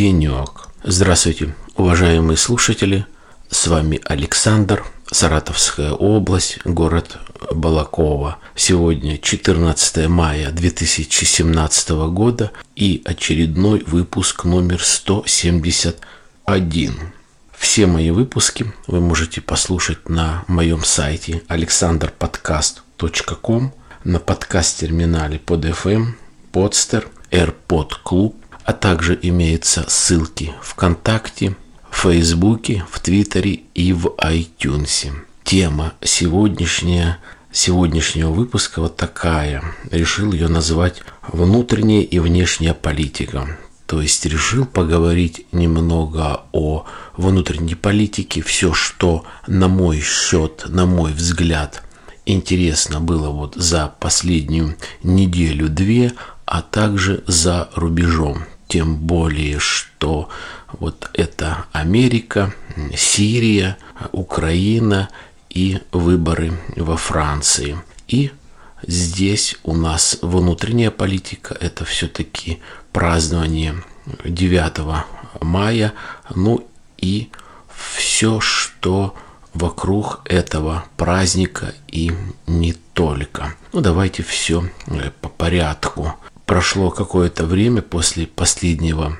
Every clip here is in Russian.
Денек. Здравствуйте, уважаемые слушатели. С вами Александр, Саратовская область, город Балакова. Сегодня 14 мая 2017 года и очередной выпуск номер 171. Все мои выпуски вы можете послушать на моем сайте alexanderpodcast.com, на подкаст-терминале под FM, Podster, AirPod Club, а также имеются ссылки ВКонтакте, в Фейсбуке, в Твиттере и в iTunes. Тема сегодняшняя сегодняшнего выпуска вот такая. Решил ее назвать «Внутренняя и внешняя политика». То есть решил поговорить немного о внутренней политике, все, что на мой счет, на мой взгляд, интересно было вот за последнюю неделю-две, а также за рубежом. Тем более, что вот это Америка, Сирия, Украина и выборы во Франции. И здесь у нас внутренняя политика – это все-таки празднование 9 мая, ну и все, что вокруг этого праздника и не только. Ну, давайте все э, по порядку. Прошло какое-то время после последнего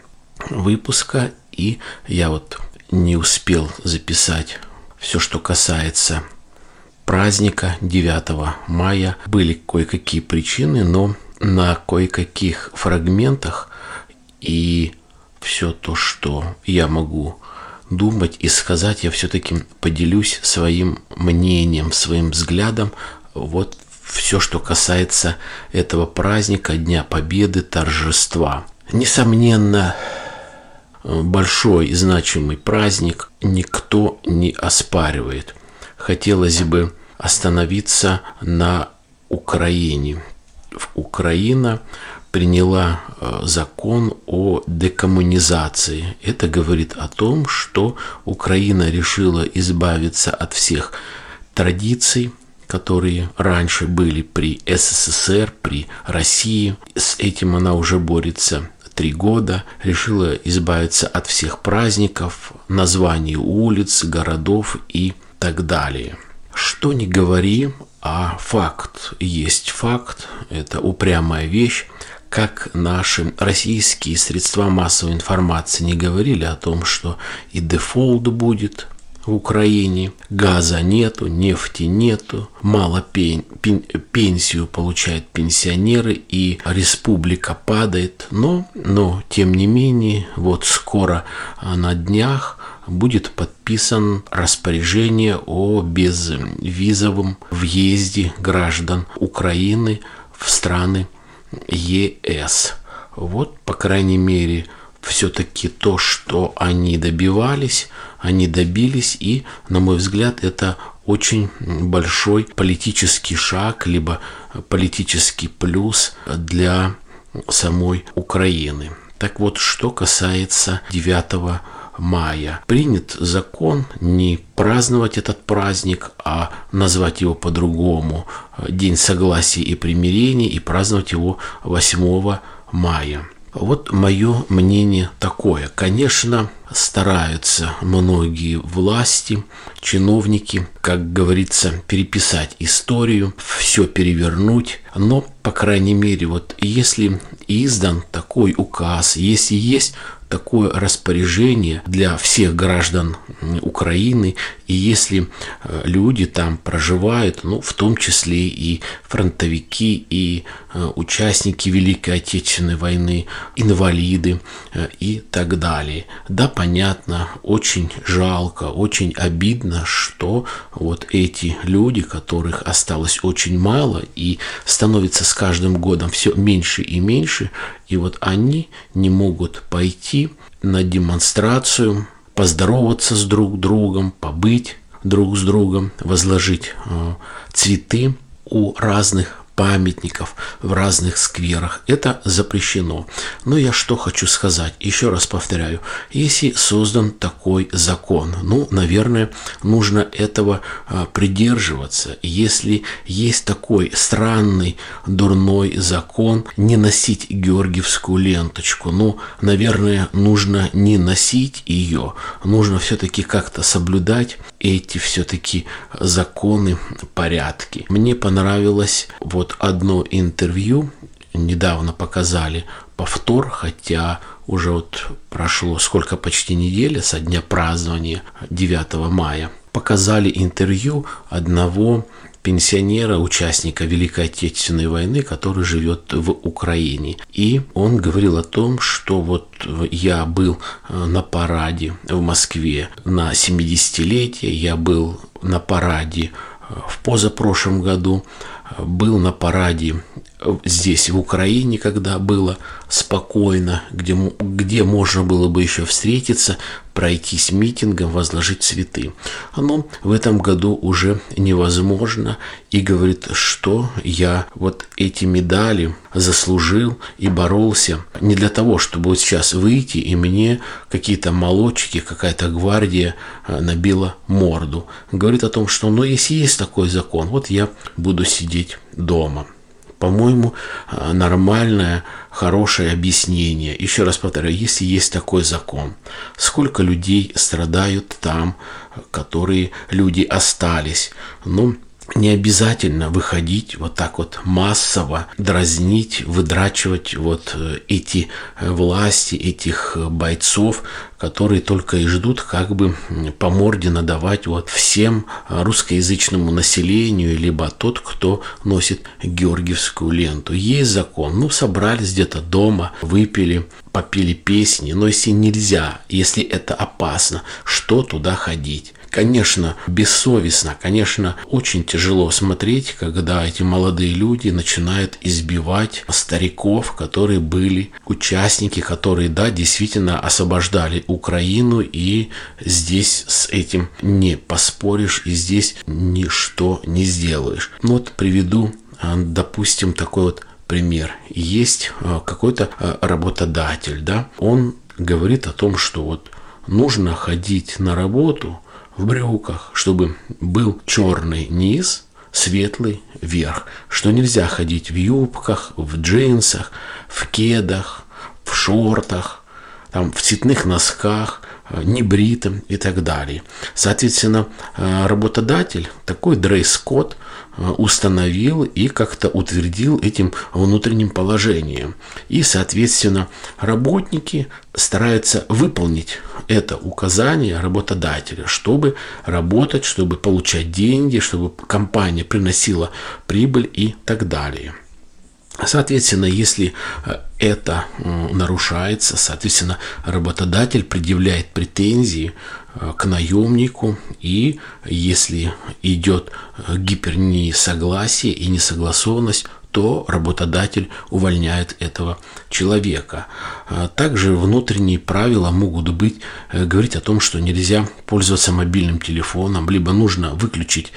выпуска, и я вот не успел записать все, что касается праздника 9 мая. Были кое-какие причины, но на кое-каких фрагментах и все то, что я могу думать и сказать, я все-таки поделюсь своим мнением, своим взглядом. Вот все, что касается этого праздника, Дня Победы, торжества. Несомненно, большой и значимый праздник никто не оспаривает. Хотелось бы остановиться на Украине. Украина приняла э, закон о декоммунизации. Это говорит о том, что Украина решила избавиться от всех традиций, которые раньше были при СССР, при России. С этим она уже борется три года решила избавиться от всех праздников, названий улиц, городов и так далее. Что не говори, а факт есть факт, это упрямая вещь, как наши российские средства массовой информации не говорили о том, что и дефолт будет, в Украине, газа нету, нефти нету, мало пен, пен, пенсию получают пенсионеры и республика падает. Но, но, тем не менее, вот скоро а, на днях будет подписан распоряжение о безвизовом въезде граждан Украины в страны ЕС. Вот, по крайней мере, все-таки то, что они добивались, они добились, и, на мой взгляд, это очень большой политический шаг, либо политический плюс для самой Украины. Так вот, что касается 9 мая. Принят закон не праздновать этот праздник, а назвать его по-другому. День согласия и примирения и праздновать его 8 мая. Вот мое мнение такое. Конечно, стараются многие власти, чиновники, как говорится, переписать историю, все перевернуть. Но, по крайней мере, вот если издан такой указ, если есть такое распоряжение для всех граждан Украины. И если э, люди там проживают, ну, в том числе и фронтовики, и э, участники Великой Отечественной войны, инвалиды э, и так далее. Да, понятно, очень жалко, очень обидно, что вот эти люди, которых осталось очень мало и становится с каждым годом все меньше и меньше, и вот они не могут пойти на демонстрацию, поздороваться с друг другом, побыть друг с другом, возложить э, цветы у разных памятников в разных скверах. Это запрещено. Но я что хочу сказать, еще раз повторяю, если создан такой закон, ну, наверное, нужно этого а, придерживаться. Если есть такой странный, дурной закон, не носить георгиевскую ленточку, ну, наверное, нужно не носить ее, нужно все-таки как-то соблюдать эти все-таки законы, порядки. Мне понравилось вот одно интервью, недавно показали повтор, хотя уже вот прошло сколько почти недели со дня празднования 9 мая. Показали интервью одного пенсионера, участника Великой Отечественной войны, который живет в Украине. И он говорил о том, что вот я был э, на параде в Москве на 70-летие, я был на параде э, в позапрошлом году, был на параде здесь, в Украине, когда было спокойно, где, где можно было бы еще встретиться, пройтись митингом, возложить цветы. Оно в этом году уже невозможно и говорит, что я вот эти медали заслужил и боролся не для того, чтобы вот сейчас выйти и мне какие-то молодчики, какая-то гвардия э, набила морду. Говорит о том, что ну если есть такой закон, вот я буду сидеть дома по-моему, э, нормальное, хорошее объяснение. Еще раз повторяю, если есть такой закон, сколько людей страдают там, которые люди остались. Ну, не обязательно выходить вот так вот массово, дразнить, выдрачивать вот э, эти э, власти, этих э, бойцов, которые только и ждут как бы по морде надавать вот всем русскоязычному населению, либо тот, кто носит георгиевскую ленту. Есть закон, ну собрались где-то дома, выпили, попили песни, но если нельзя, если это опасно, что туда ходить? Конечно, бессовестно, конечно, очень тяжело смотреть, когда эти молодые люди начинают избивать стариков, которые были участники, которые, да, действительно освобождали Украину, и здесь с этим не поспоришь, и здесь ничто не сделаешь. Ну вот приведу, а, допустим, такой вот пример. Есть а, какой-то а, работодатель, да, он говорит о том, что вот нужно ходить на работу – в брюках, чтобы был черный низ, светлый верх, что нельзя ходить в юбках, в джинсах, в кедах, в шортах, там, в цветных носках, э, небритым и так далее. Соответственно, э, работодатель такой дресс-код установил и как-то утвердил этим внутренним положением. И, соответственно, работники стараются выполнить это указание работодателя, чтобы работать, чтобы получать деньги, чтобы компания приносила прибыль и так далее. Соответственно, если э, это нарушается, соответственно, работодатель предъявляет претензии э, к наемнику, и если идет э, гипернесогласие и несогласованность, то работодатель увольняет этого человека. Также внутренние правила могут быть, говорить о том, что нельзя пользоваться мобильным телефоном, либо нужно выключить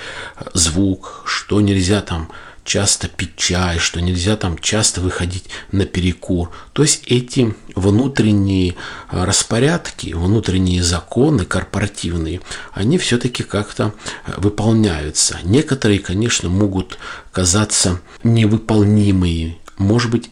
звук, что нельзя там часто пить чай, что нельзя там часто выходить на перекур. То есть эти внутренние а, распорядки, внутренние законы корпоративные, они все-таки как-то а, выполняются. Некоторые, конечно, могут казаться невыполнимые, может быть,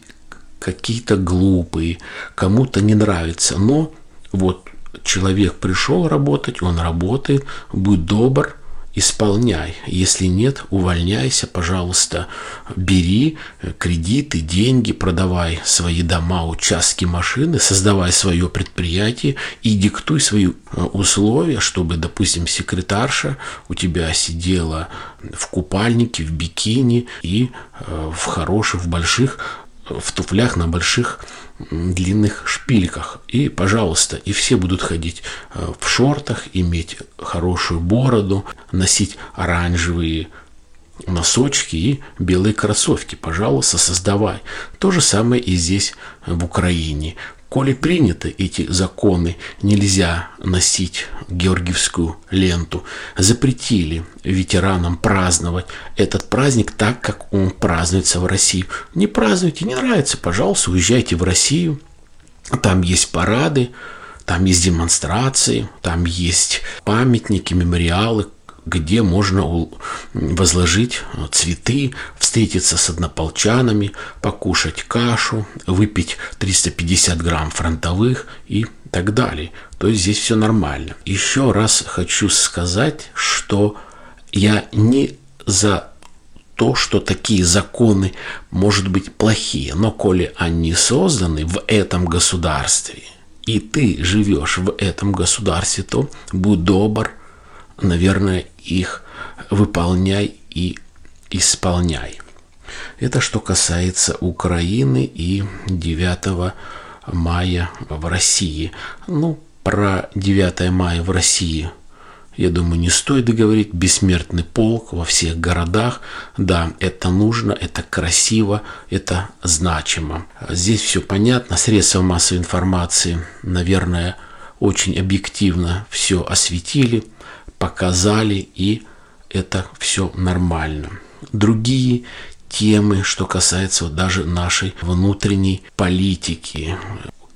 какие-то глупые, кому-то не нравится, но вот человек пришел работать, он работает, будь добр, исполняй. Если нет, увольняйся, пожалуйста, бери кредиты, деньги, продавай свои дома, участки, машины, создавай свое предприятие и диктуй свои э, условия, чтобы, допустим, секретарша у тебя сидела в купальнике, в бикини и э, в хороших, в больших, в туфлях на больших длинных шпильках. И, пожалуйста, и все будут ходить э, в шортах, иметь хорошую бороду, носить оранжевые носочки и белые кроссовки. Пожалуйста, создавай. То же самое и здесь, в Украине. Коли приняты эти законы, нельзя носить георгиевскую ленту. Запретили ветеранам праздновать этот праздник так, как он празднуется в России. Не празднуйте, не нравится, пожалуйста, уезжайте в Россию. Там есть парады, там есть демонстрации, там есть памятники, мемориалы, где можно возложить цветы, встретиться с однополчанами, покушать кашу, выпить 350 грамм фронтовых и так далее. То есть здесь все нормально. Еще раз хочу сказать, что я не за то, что такие законы, может быть, плохие, но коли они созданы в этом государстве, и ты живешь в этом государстве, то будь добр, наверное, их выполняй и исполняй. Это что касается Украины и 9 мая в России. Ну, про 9 мая в России, я думаю, не стоит говорить. Бессмертный полк во всех городах. Да, это нужно, это красиво, это значимо. Здесь все понятно. Средства массовой информации, наверное, очень объективно все осветили показали, и это все нормально. Другие темы, что касается вот даже нашей внутренней политики,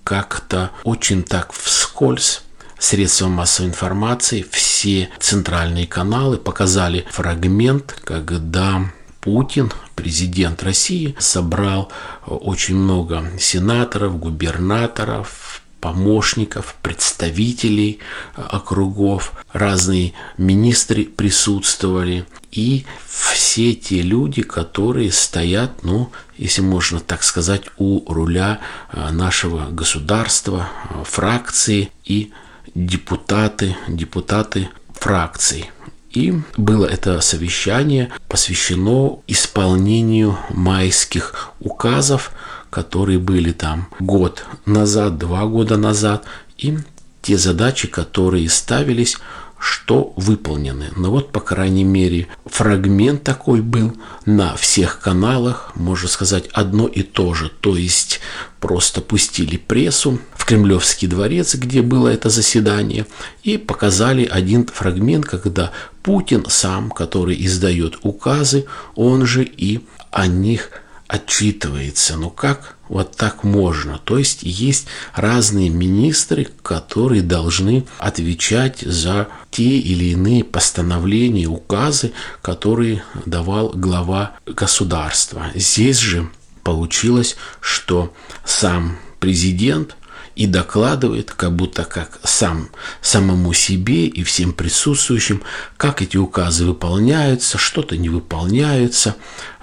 как-то очень так вскользь средства массовой информации, все центральные каналы показали фрагмент, когда Путин, президент России, собрал очень много сенаторов, губернаторов, помощников, представителей э, округов, разные министры присутствовали. И все те люди, которые стоят, ну, если можно так сказать, у руля э, нашего государства, э, фракции и депутаты, депутаты фракций. И было это совещание посвящено исполнению майских указов которые были там год назад, два года назад, и те задачи, которые ставились, что выполнены. Но вот, по крайней мере, фрагмент такой был на всех каналах, можно сказать, одно и то же. То есть просто пустили прессу в Кремлевский дворец, где было это заседание, и показали один фрагмент, когда Путин сам, который издает указы, он же и о них отчитывается. Ну как вот так можно? То есть есть разные министры, которые должны отвечать за те или иные постановления, указы, которые давал глава государства. Здесь же получилось, что сам президент и докладывает, как будто как сам самому себе и всем присутствующим, как эти указы выполняются, что-то не выполняются,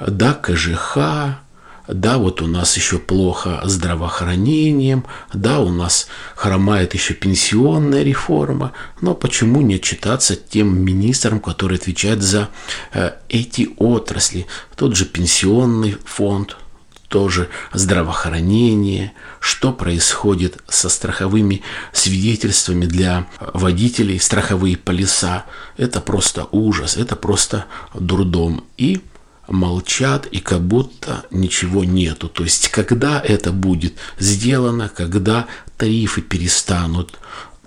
да, КЖХ, да, вот у нас еще плохо здравоохранением, да, у нас хромает еще пенсионная реформа, но почему не отчитаться тем министрам, которые отвечают за э, эти отрасли? Тот же пенсионный фонд, тоже здравоохранение, что происходит со страховыми свидетельствами для водителей, страховые полиса. Это просто ужас, это просто дурдом. И молчат и как будто ничего нету. То есть, когда это будет сделано, когда тарифы перестанут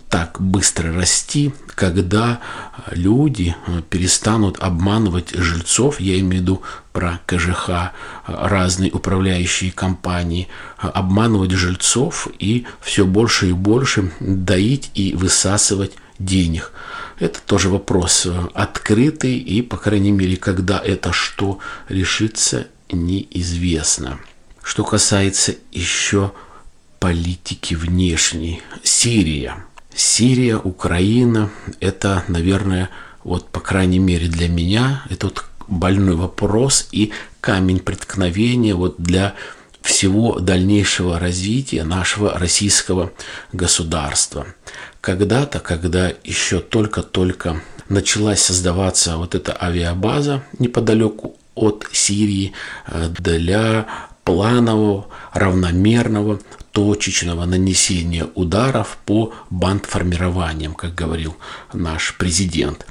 так быстро расти, когда люди перестанут обманывать жильцов, я имею в виду про КЖХ, разные управляющие компании, обманывать жильцов и все больше и больше доить и высасывать денег. Это тоже вопрос э, открытый, и, по крайней мере, когда это что решится, неизвестно. Что касается еще политики внешней. Сирия. Сирия, Украина, это, наверное, вот, по крайней мере, для меня, это вот больной вопрос и камень преткновения вот для всего дальнейшего развития нашего российского государства. Когда-то, когда еще только-только началась создаваться вот эта авиабаза неподалеку от Сирии э, для планового, равномерного, точечного нанесения ударов по бандформированиям, как говорил наш президент.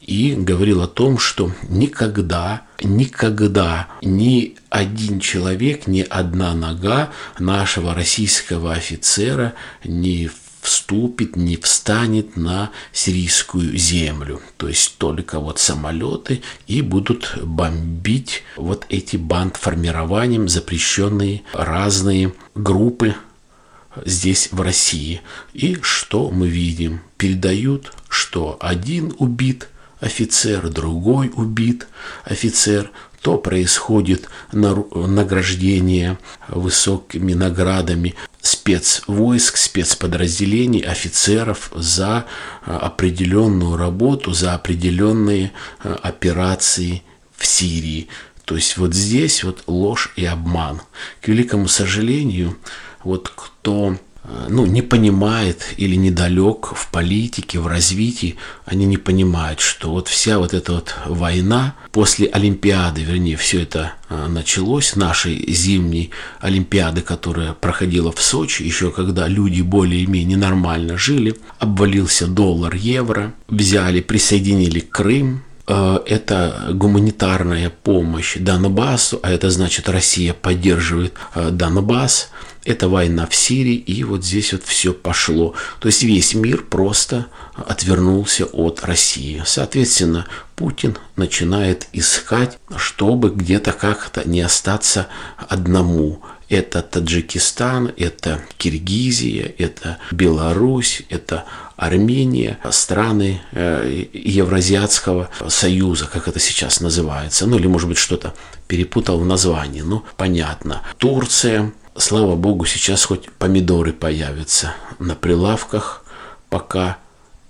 и говорил о том, что никогда, никогда ни один человек, ни одна нога нашего российского офицера не вступит, не встанет на сирийскую землю. То есть только вот самолеты и будут бомбить вот эти бандформированием запрещенные разные группы здесь, в России. И что мы видим? Передают, что один убит офицер, другой убит офицер, то происходит награждение высокими наградами спецвойск, спецподразделений, офицеров за а, определенную работу, за определенные а, операции в Сирии. То есть вот здесь вот ложь и обман. К великому сожалению, вот кто Э, ну, не понимает или недалек в политике, в развитии, они не понимают, что вот вся вот эта вот война после Олимпиады, вернее, все это э, началось, нашей зимней Олимпиады, которая проходила в Сочи, еще когда люди более-менее нормально жили, обвалился доллар, евро, взяли, присоединили Крым, э, это гуманитарная помощь Донбассу, а это значит Россия поддерживает Донбасс, это война в Сирии, и вот здесь вот все пошло. То есть весь мир просто отвернулся от России. Соответственно, Путин начинает искать, чтобы где-то как-то не остаться одному. Это Таджикистан, это Киргизия, это Беларусь, это Армения, страны э, Евразиатского союза, как это сейчас называется. Ну или, может быть, что-то перепутал в названии. Ну, понятно. Турция, слава богу, сейчас хоть помидоры появятся на прилавках, пока,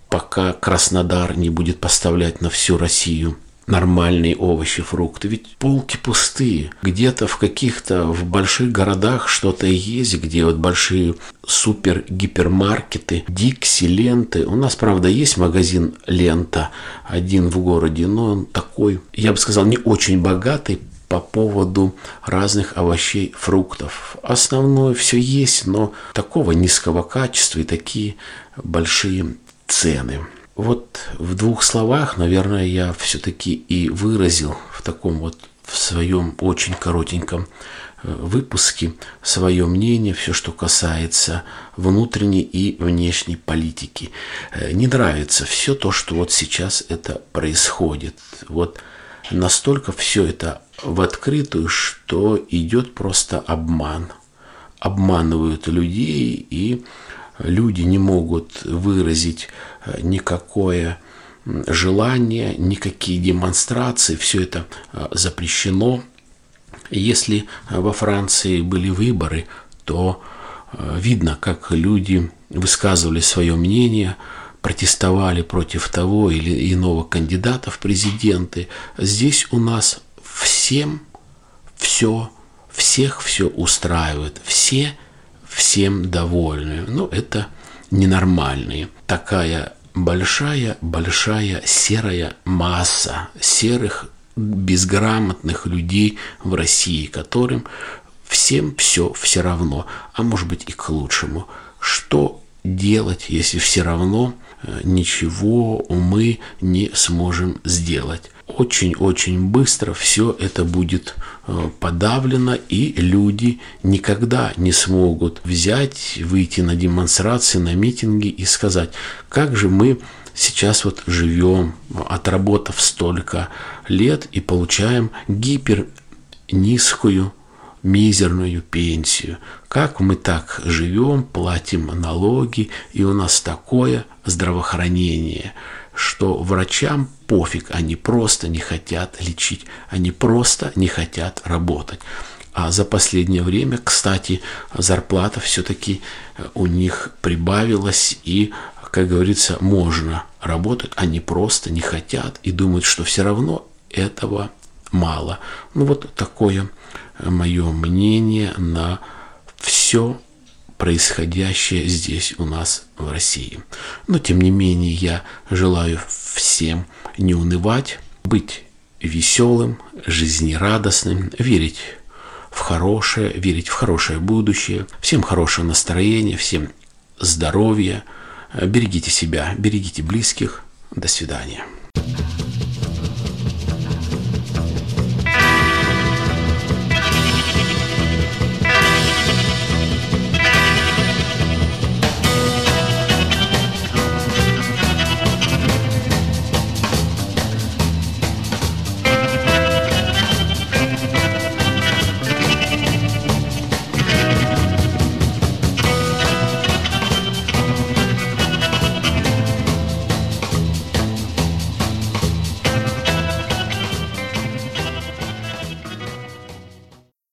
пока Краснодар не будет поставлять на всю Россию нормальные овощи, фрукты. Ведь полки пустые. Где-то в каких-то, в больших городах что-то есть, где вот большие супер-гипермаркеты, Дикси, ленты. У нас, правда, есть магазин Лента, один в городе, но он такой, я бы сказал, не очень богатый, по поводу разных овощей, фруктов. Основное все есть, но такого низкого качества и такие большие цены. Вот в двух словах, наверное, я все-таки и выразил в таком вот в своем очень коротеньком э, выпуске свое мнение, все, что касается внутренней и внешней политики. Э, не нравится все то, что вот сейчас это происходит. Вот настолько все это в открытую, что идет просто обман. Обманывают людей, и люди не могут выразить э, никакое желание, никакие демонстрации, все это э, запрещено. Если во Франции были выборы, то э, видно, как люди высказывали свое мнение – протестовали против того или иного кандидата в президенты. Здесь у нас всем все, всех все устраивает, все всем довольны. Ну, это ненормальные. Такая большая-большая серая масса серых безграмотных людей в России, которым всем все все равно, а может быть и к лучшему. Что делать, если все равно Э, ничего мы не сможем сделать. Очень-очень быстро все это будет э, подавлено, и люди никогда не смогут взять, выйти на демонстрации, на митинги и сказать, как же мы сейчас вот живем, отработав столько лет и получаем гипер низкую мизерную пенсию. Как мы так живем, платим налоги, и у нас такое здравоохранение, что врачам пофиг, они просто не хотят лечить, они просто не хотят работать. А за последнее время, кстати, зарплата все-таки э, у них прибавилась, и, как говорится, можно работать, они просто не хотят и думают, что все равно этого мало. Ну вот такое мое мнение на все происходящее здесь у нас в России. Но тем не менее я желаю всем не унывать, быть веселым, жизнерадостным, верить в хорошее, верить в хорошее будущее. Всем хорошего настроения, всем здоровья. Берегите себя, берегите близких. До свидания.